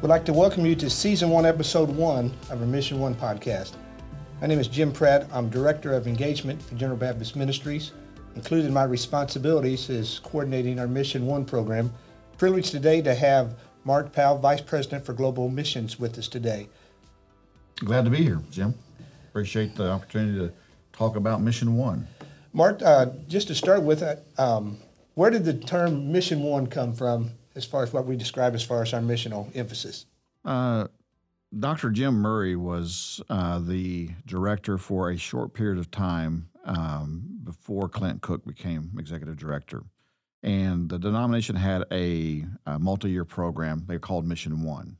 We'd like to welcome you to Season 1, Episode 1 of our Mission 1 podcast. My name is Jim Pratt. I'm Director of Engagement for General Baptist Ministries. Included in my responsibilities is coordinating our Mission 1 program. Privileged today to have Mark Powell, Vice President for Global Missions, with us today. Glad to be here, Jim. Appreciate the opportunity to talk about Mission 1. Mark, uh, just to start with, uh, um, where did the term Mission 1 come from as far as what we describe as far as our missional emphasis? Uh, Dr. Jim Murray was uh, the director for a short period of time um, before Clint Cook became executive director. And the denomination had a, a multi year program they called Mission One.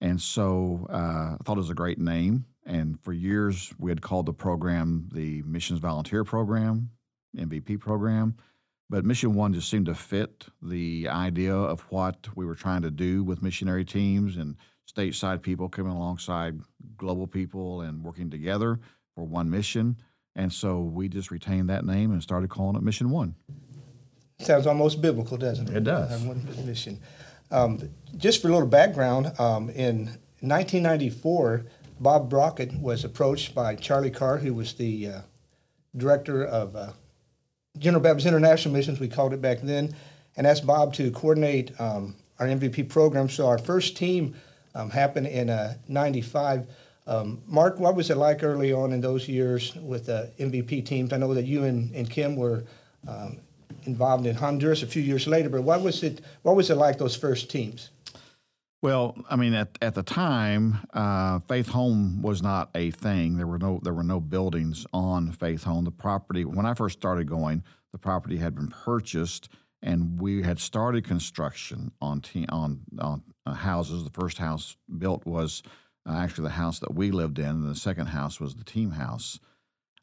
And so uh, I thought it was a great name. And for years, we had called the program the Missions Volunteer Program, MVP program. But Mission One just seemed to fit the idea of what we were trying to do with missionary teams and stateside people coming alongside global people and working together for one mission. And so we just retained that name and started calling it Mission One. Sounds almost biblical, doesn't it? It does. One mission. Um, just for a little background, um, in 1994, Bob Brockett was approached by Charlie Carr, who was the uh, director of uh, General Baptist International Missions, we called it back then, and asked Bob to coordinate um, our MVP program. So our first team um, happened in uh, 95. Um, Mark, what was it like early on in those years with the MVP teams? I know that you and, and Kim were um, involved in Honduras a few years later, but what was it, what was it like those first teams? Well, I mean, at, at the time, uh, Faith Home was not a thing. There were no there were no buildings on Faith Home. The property when I first started going, the property had been purchased, and we had started construction on te- on on uh, houses. The first house built was uh, actually the house that we lived in, and the second house was the team house.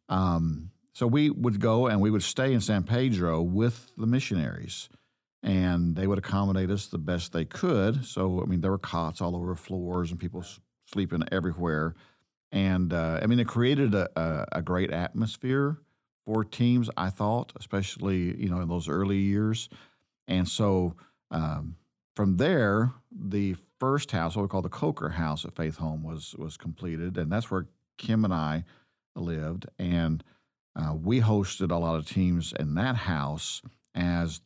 Um, so we would go and we would stay in San Pedro with the missionaries and they would accommodate us the best they could. So, I mean, there were cots all over floors and people sleeping everywhere. And uh, I mean, it created a, a, a, great atmosphere for teams, I thought, especially, you know, in those early years. And so um, from there, the first house, what we call the Coker House at Faith Home, was, was completed. And that's where Kim and I lived. And uh, we hosted a lot of teams in that house as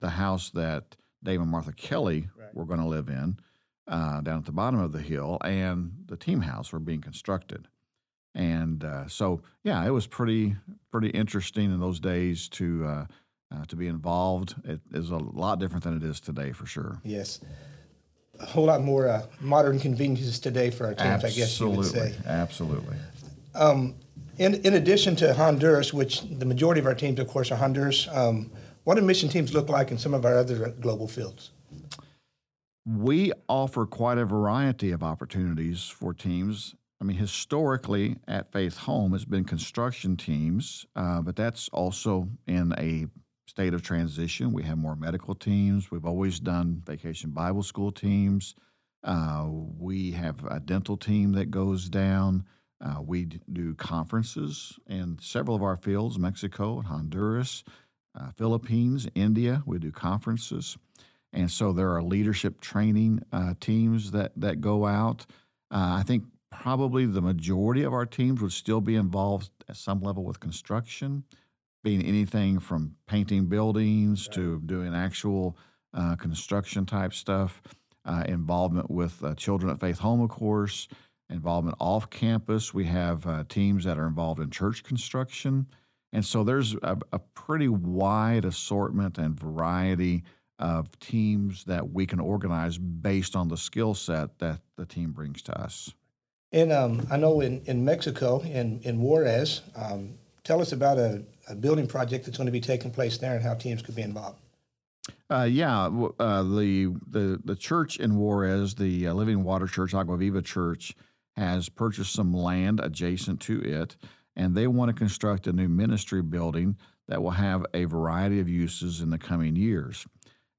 the house that Dave and Martha Kelly right. were going to live in uh, down at the bottom of the hill, and the team house were being constructed. And uh, so, yeah, it was pretty pretty interesting in those days to uh, uh to be involved. It is a lot different than it is today, for sure. Yes, a whole lot more uh, modern conveniences today for our teams. Absolutely. I guess you would say. Absolutely. Um, in in addition to Honduras, which the majority of our teams, of course, are Honduras. Um, what do mission teams look like in some of our other global fields? We offer quite a variety of opportunities for teams. I mean, historically at Faith Home, it's been construction teams, uh, but that's also in a state of transition. We have more medical teams. We've always done vacation Bible school teams. Uh, we have a dental team that goes down. Uh, we do conferences in several of our fields Mexico and Honduras uh, Philippines, India. We do conferences. And so there are leadership training uh, teams that, that go out. Uh, I think probably the majority of our teams would still be involved at some level with construction, being anything from painting buildings to doing actual uh, construction type stuff, uh, involvement with uh, Children at Faith Home, of course, involvement off campus. We have teams that are involved in church construction. And so there's a, a pretty wide assortment and variety of teams that we can organize based on the skill set that the team brings to us. And um, I know in, in Mexico, in, in Juarez, um, tell us about a, a, building project that's going to be taking place there and how teams could be involved. Uh, yeah, uh, the, the the church in Juarez, the uh, Living Water Church, Agua Viva Church, has purchased some land adjacent to it and they want to construct a new ministry building that will have a variety of uses in the coming years.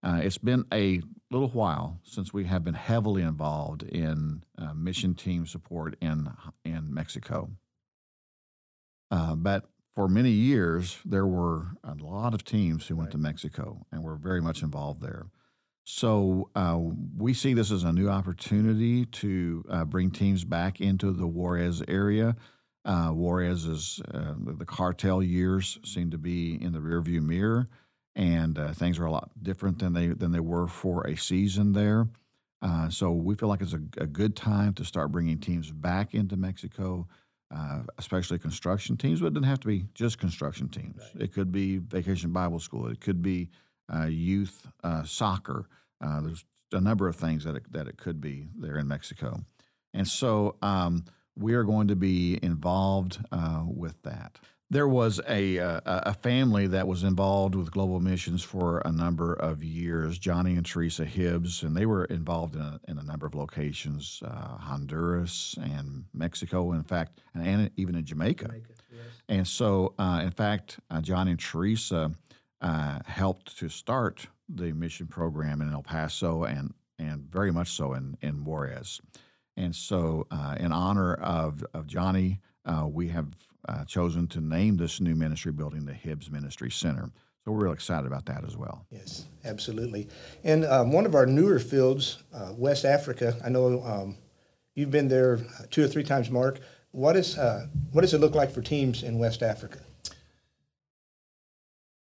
Uh, it's been a little while since we have been heavily involved in uh, mission team support in in Mexico. Uh, but for many years, there were a lot of teams who went to Mexico and were very much involved there. So uh, we see this as a new opportunity to uh, bring teams back into the Juarez area. Uh, Juarez is uh, the cartel years seem to be in the rearview mirror, and uh, things are a lot different than they than they were for a season there. Uh, so we feel like it's a, a, good time to start bringing teams back into Mexico, uh, especially construction teams. But it doesn't have to be just construction teams. Right. It could be Vacation Bible School. It could be uh, youth uh, soccer. Uh, there's a number of things that it, that it could be there in Mexico, and so um, we are going to be involved uh, with that there was a, uh, a family that was involved with global missions for a number of years, Johnny and Teresa Hibbs, and they were involved in a, in a number of locations, uh, Honduras and Mexico, in fact, and, even in Jamaica. Jamaica yes. And so, uh, in fact, uh, Johnny and Teresa uh, helped to start the mission program in El Paso and, and very much so in, in Juarez. And so, uh, in honor of, of Johnny, we have uh, chosen to name this new ministry building the Hibbs Ministry Center. So we're real excited about that as well. Yes, absolutely. And um, one of our newer fields, uh, West Africa, I know um, you've been there two or three times, Mark. What, is, uh, what does it look like for teams in West Africa?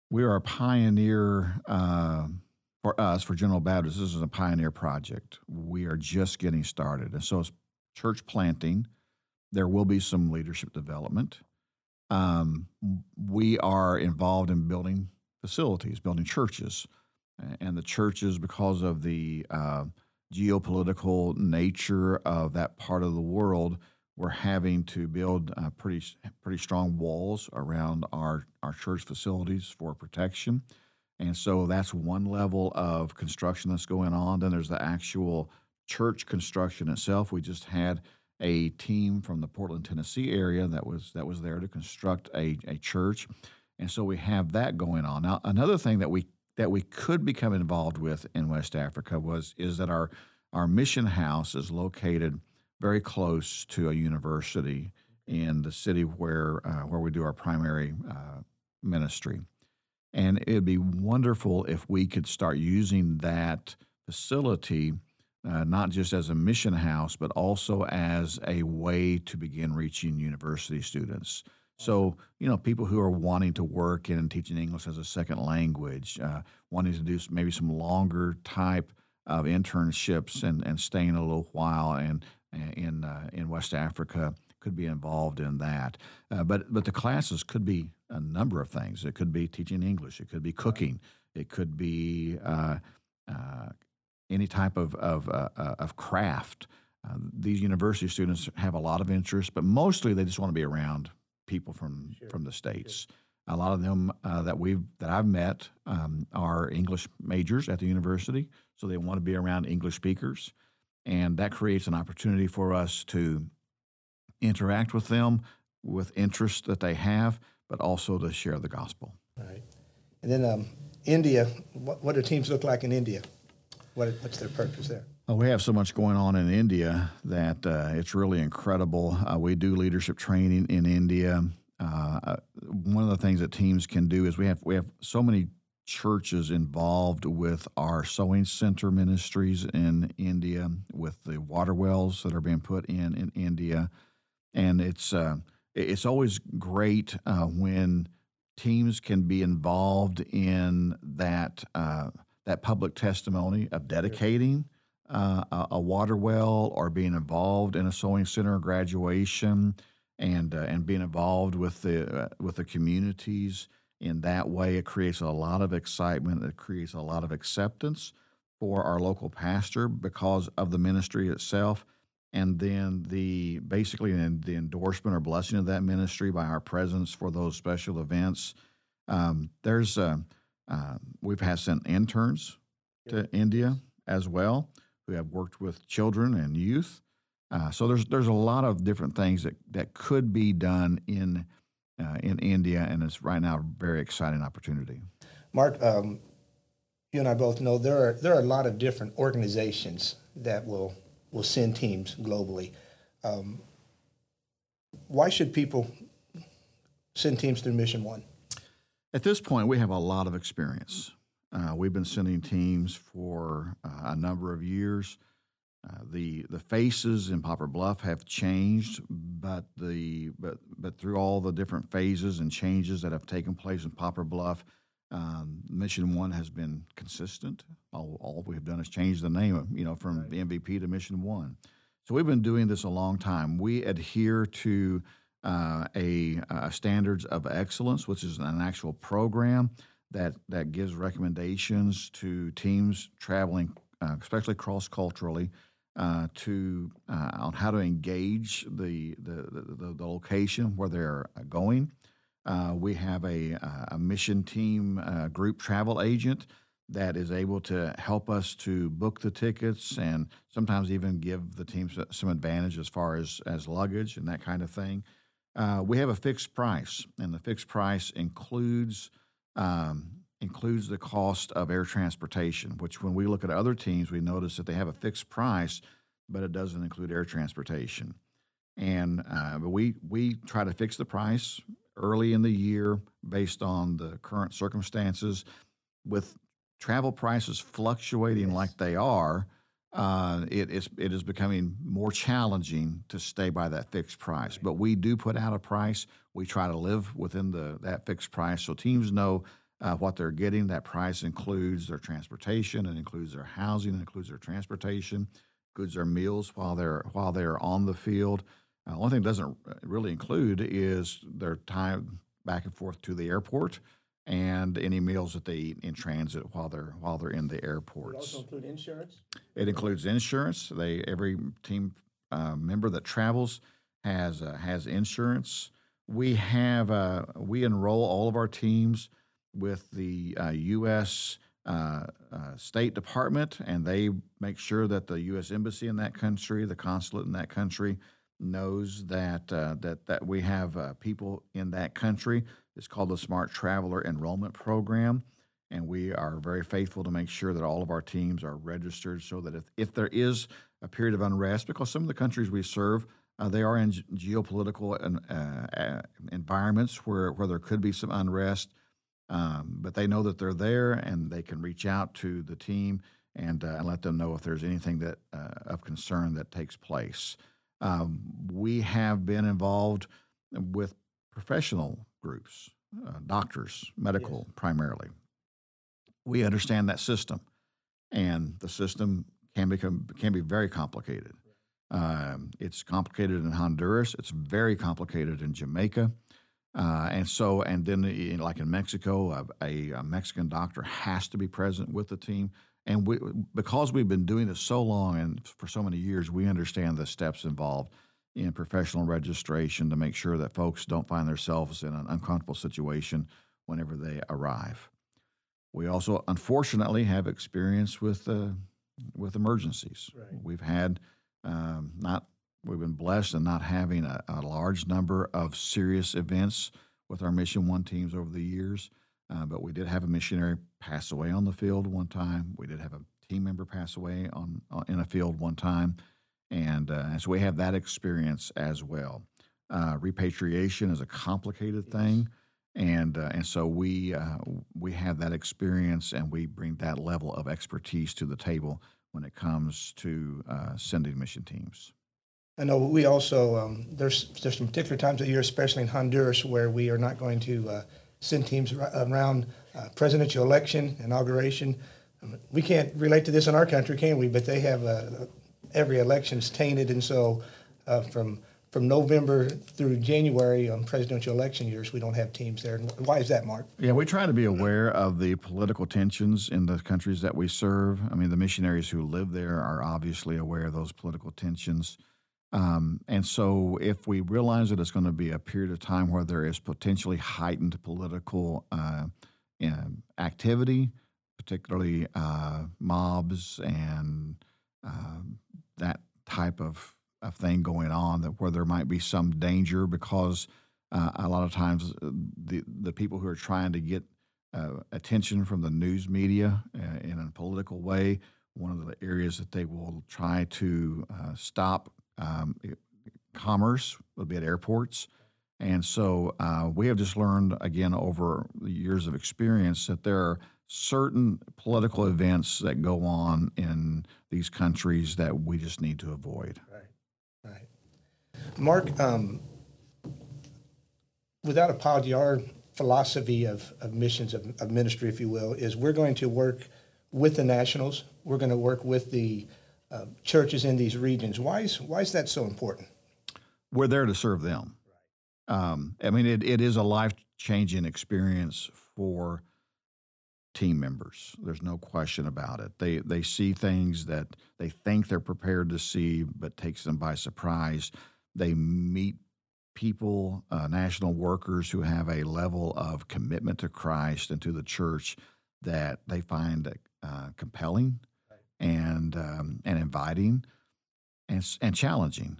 We are a pioneer uh, for us, for General Baptist. This is a pioneer project. We are just getting started. And so it's church planting. There will be some leadership development. Um, we are involved in building facilities, building churches, and the churches, because of the uh, geopolitical nature of that part of the world, we're having to build uh, pretty pretty strong walls around our our church facilities for protection, and so that's one level of construction that's going on. Then there's the actual church construction itself. We just had a team from the Portland, Tennessee area that was that was there to construct a, a church, and so we have that going on. Now, another thing that we that we could become involved with in West Africa was is that our our mission house is located very close to a university in the city where uh, where we do our primary uh, ministry, and it'd be wonderful if we could start using that facility uh, not just as a mission house, but also as a way to begin reaching university students. So, you know, people who are wanting to work in teaching English as a second language, uh, wanting to do maybe some longer type of internships and, and staying a little while and in uh, in West Africa could be involved in that. Uh, but but the classes could be a number of things. It could be teaching English. It could be cooking. It could be uh, uh, any type of, of, uh, uh, of craft. Uh, these university students have a lot of interest, but mostly they just want to be around people from, sure. from the states. Sure. A lot of them uh, that we've that I've met um, are English majors at the university, so they want to be around English speakers, and that creates an opportunity for us to interact with them with interest that they have, but also to share the gospel. Right, and then um, India. What, what do teams look like in India? What, what's their purpose there? Well, we have so much going on in India that uh, it's really incredible. Uh, we do leadership training in India. Uh, uh, one of the things that teams can do is we have we have so many churches involved with our sewing center ministries in India, with the water wells that are being put in in India, and it's uh, it's always great uh, when teams can be involved in that that public testimony of dedicating uh, a, a, water well or being involved in a sewing center graduation and uh, and being involved with the uh, with the communities in that way. It creates a lot of excitement. It creates a lot of acceptance for our local pastor because of the ministry itself and then the basically the endorsement or blessing of that ministry by our presence for those special events um, there's a um, we've had sent interns to India as well who have worked with children and youth. Uh, so there's there's a lot of different things that, that could be done in uh, in India, and it's right now a very exciting opportunity. Mark, um, you and I both know there are there are a lot of different organizations that will will send teams globally. Um, why should people send teams through Mission One? At this point, we have a lot of experience. Uh, we've been sending teams for uh, a number of years. Uh, the the faces in Poplar Bluff have changed, but the but but through all the different phases and changes that have taken place in Poplar Bluff, um, Mission One has been consistent. All, all we've done is change the name, you know, from right. MVP to Mission One. So we've been doing this a long time. We adhere to uh, a, a, standards of excellence, which is an actual program that that gives recommendations to teams traveling, uh, especially cross culturally, uh, to uh, on how to engage the the, the, the location where they're going. Uh, we have a, a mission team uh, group travel agent that is able to help us to book the tickets and sometimes even give the teams some advantage as far as, as luggage and that kind of thing. Uh, we have a fixed price, and the fixed price includes um, includes the cost of air transportation. Which, when we look at other teams, we notice that they have a fixed price, but it doesn't include air transportation. And uh, but we we try to fix the price early in the year based on the current circumstances. With travel prices fluctuating yes. like they are, uh, it is it is becoming more challenging to stay by that fixed price. Right. But we do put out a price. We try to live within the that fixed price, so teams know uh, what they're getting. That price includes their transportation, it includes their housing, it includes their transportation, includes their meals while they're while they're on the field. Uh, only thing it doesn't really include is their time back and forth to the airport and any meals that they eat in transit while they're while they're in the airports. It also include insurance. It includes insurance. They every team uh, member that travels has uh, has insurance. We have uh, we enroll all of our teams with the U.S. Uh, uh, State Department, and they make sure that the U.S. Embassy in that country, the consulate in that country, knows that uh, that that we have uh, people in that country. It's called the Smart Traveler Enrollment Program, and we are very faithful to make sure that all of our teams are registered, so that if if there is a period of unrest, because some of the countries we serve. Uh, they are in geopolitical uh, environments where, where there could be some unrest, um, but they know that they're there and they can reach out to the team and, uh, and let them know if there's anything that uh, of concern that takes place. Um, we have been involved with professional groups, uh, doctors, medical yes. primarily. We understand that system, and the system can become can be very complicated. Um, it's complicated in Honduras. It's very complicated in Jamaica. Uh, and so, and then, in, like in Mexico, a, a, Mexican doctor has to be present with the team. And we, because we've been doing this so long and for so many years, we understand the steps involved in professional registration to make sure that folks don't find themselves in an uncomfortable situation whenever they arrive. We also, unfortunately, have experience with uh, with emergencies. Right. We've had um, not we've been blessed in not having a, a, large number of serious events with our Mission One teams over the years. Uh, but we did have a missionary pass away on the field one time. We did have a team member pass away on, on in a field one time, and, uh, and so we have that experience as well. Uh, repatriation is a complicated thing, and uh, and so we uh, we have that experience, and we bring that level of expertise to the table when it comes to uh, sending mission teams. I know we also um, there's there's some particular times of year, especially in Honduras, where we are not going to send teams around uh, presidential election, inauguration. Um, we can't relate to this in our country, can we? But they have uh, every election's tainted, and so uh, from from November through January on presidential election years, we don't have teams there. Why is that, Mark? Yeah, we try to be aware of the political tensions in the countries that we serve. I mean, the missionaries who live there are obviously aware of those political tensions. Um, and so, if we realize that it's going to be a period of time where there is potentially heightened political uh, activity, particularly uh, mobs and uh, that type of, of thing going on, that where there might be some danger because uh, a lot of times uh, the the people who are trying to get uh, attention from the news media in a political way, one of the areas that they will try to stop um, commerce would be at airports. And so uh, we have just learned, again, over the years of experience, that there are certain political events that go on in these countries that we just need to avoid. Right, right. Mark, um, without apology, our philosophy of, of missions, of, of ministry, if you will, is we're going to work with the nationals. We're going to work with the uh, churches in these regions. Why is, why is that so important? We're there to serve them. Um, I mean, it, it is a life changing experience for team members. There's no question about it. They they see things that they think they're prepared to see, but takes them by surprise. They meet people, uh, national workers who have a level of commitment to Christ and to the church that they find uh, compelling and um, and inviting and and challenging.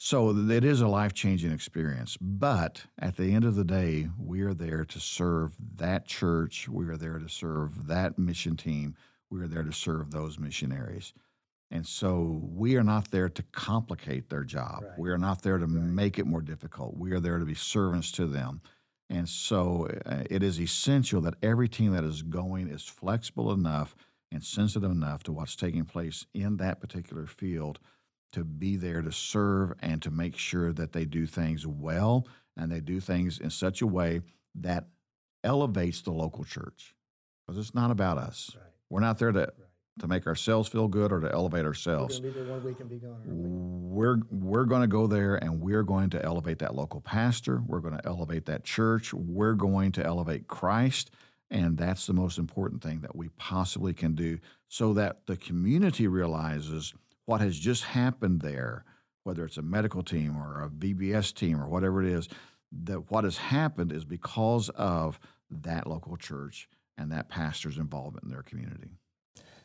So it is a life changing experience. But at the end of the day, we are there to serve that church. We are there to serve that mission team. We are there to serve those missionaries. And so we are not there to complicate their job. Right. We are not there to right. make it more difficult. We are there to be servants to them. And so uh, it is essential that every team that is going is flexible enough and sensitive enough to what's taking place in that particular field to be there to serve and to make sure that they do things well and they do things in such a way that elevates the local church. Because it's not about us. Right. We're not there to right. to make ourselves feel good or to elevate ourselves. We're be gone. We're we're going to go there and we're going to elevate that local pastor. We're going to elevate that church. We're going to elevate Christ. And that's the most important thing that we possibly can do so that the community realizes – what has just happened there, whether it's a medical team or a VBS team or whatever it is, that what has happened is because of that local church and that pastor's involvement in their community.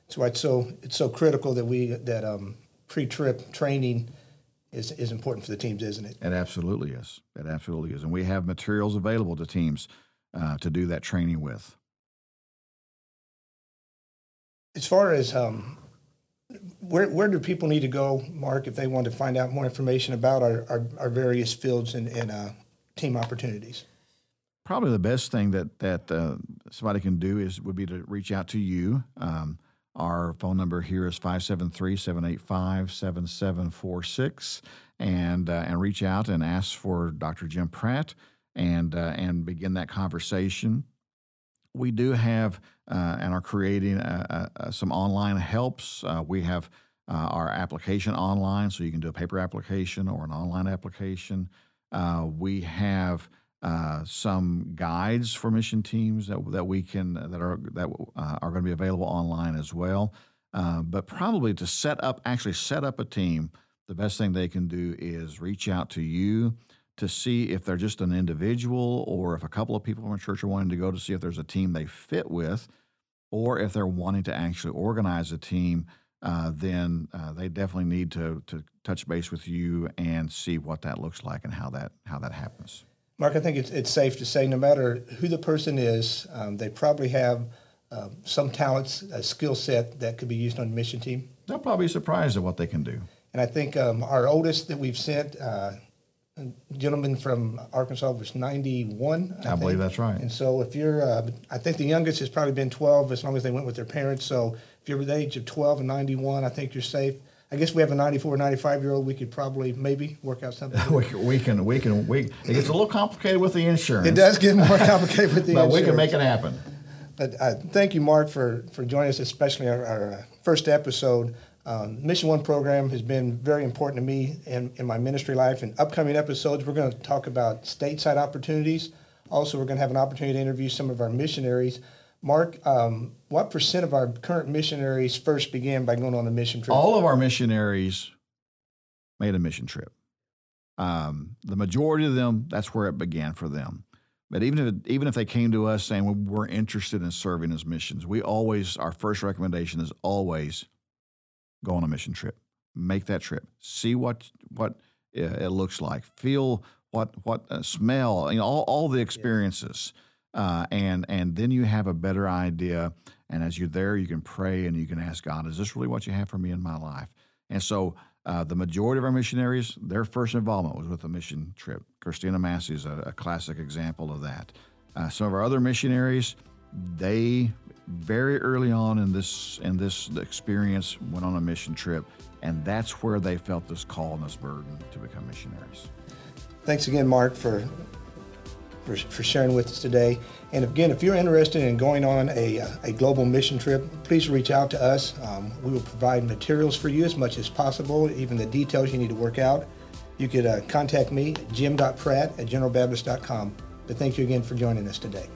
That's why it's so it's so critical that we that um, pre-trip training is is important for the teams, isn't it? It absolutely is. It absolutely is, and we have materials available to teams uh, to do that training with. As far as um, where, where do people need to go, Mark, if they want to find out more information about our, our, our various fields and, and uh, team opportunities? Probably the best thing that that uh, somebody can do is would be to reach out to you. Um, our phone number here is 573-785-7746 and uh, and reach out and ask for Dr. Jim Pratt and uh, and begin that conversation. We do have uh, and are creating uh, uh, some online helps. we have our application online, so you can do a paper application or an online application. we have some guides for mission teams that, that we can that are that are going to be available online as well. but probably to set up actually set up a team, the best thing they can do is reach out to you to see if they're just an individual or if a couple of people from a church are wanting to go to see if there's a team they fit with, or if they're wanting to actually organize a team, uh, then uh, they definitely need to, to touch base with you and see what that looks like and how that how that happens. Mark, I think it's, it's safe to say no matter who the person is, um, they probably have uh, some talents, a skill set that could be used on a mission team. They'll probably be surprised at what they can do. And I think um, our oldest that we've sent, uh, gentleman from Arkansas was 91. I, I believe that's right. And so if you're, uh, I think the youngest has probably been 12 as long as they went with their parents. So if you're the age of 12 and 91, I think you're safe. I guess we have a 94, 95 year old. We could probably maybe work out something. we, we can, we can, we. It gets a little complicated with the insurance. It does get more complicated with the but insurance. But we can make it happen. But uh, thank you, Mark, for for joining us, especially our, our uh, first episode. Um, Mission One program has been very important to me in, in my ministry life. In upcoming episodes, we're going to talk about stateside opportunities. Also, we're going to have an opportunity to interview some of our missionaries. Mark, um, what percent of our current missionaries first began by going on a mission trip? All of our missionaries made a mission trip. Um, the majority of them, that's where it began for them. But even if even if they came to us saying we're interested in serving as missions, we always our first recommendation is always go on a mission trip. Make that trip. See what what it looks like. Feel what what uh, smell. You know, all all the experiences. Uh, and and then you have a better idea. And as you're there, you can pray and you can ask God, "Is this really what you have for me in my life?" And so Uh, the majority of our missionaries, their first involvement was with a mission trip. Christina Massey is a, a classic example of that. Uh, some of our other missionaries, they very early on in this in this experience went on a mission trip, and that's where they felt this call and this burden to become missionaries. Thanks again, Mark, for, for, for sharing with us today. And again, if you're interested in going on a, a global mission trip, please reach out to us. Um, we will provide materials for you as much as possible, even the details you need to work out. You could uh, contact me, jim.pratt at generalbaptist.com. But thank you again for joining us today.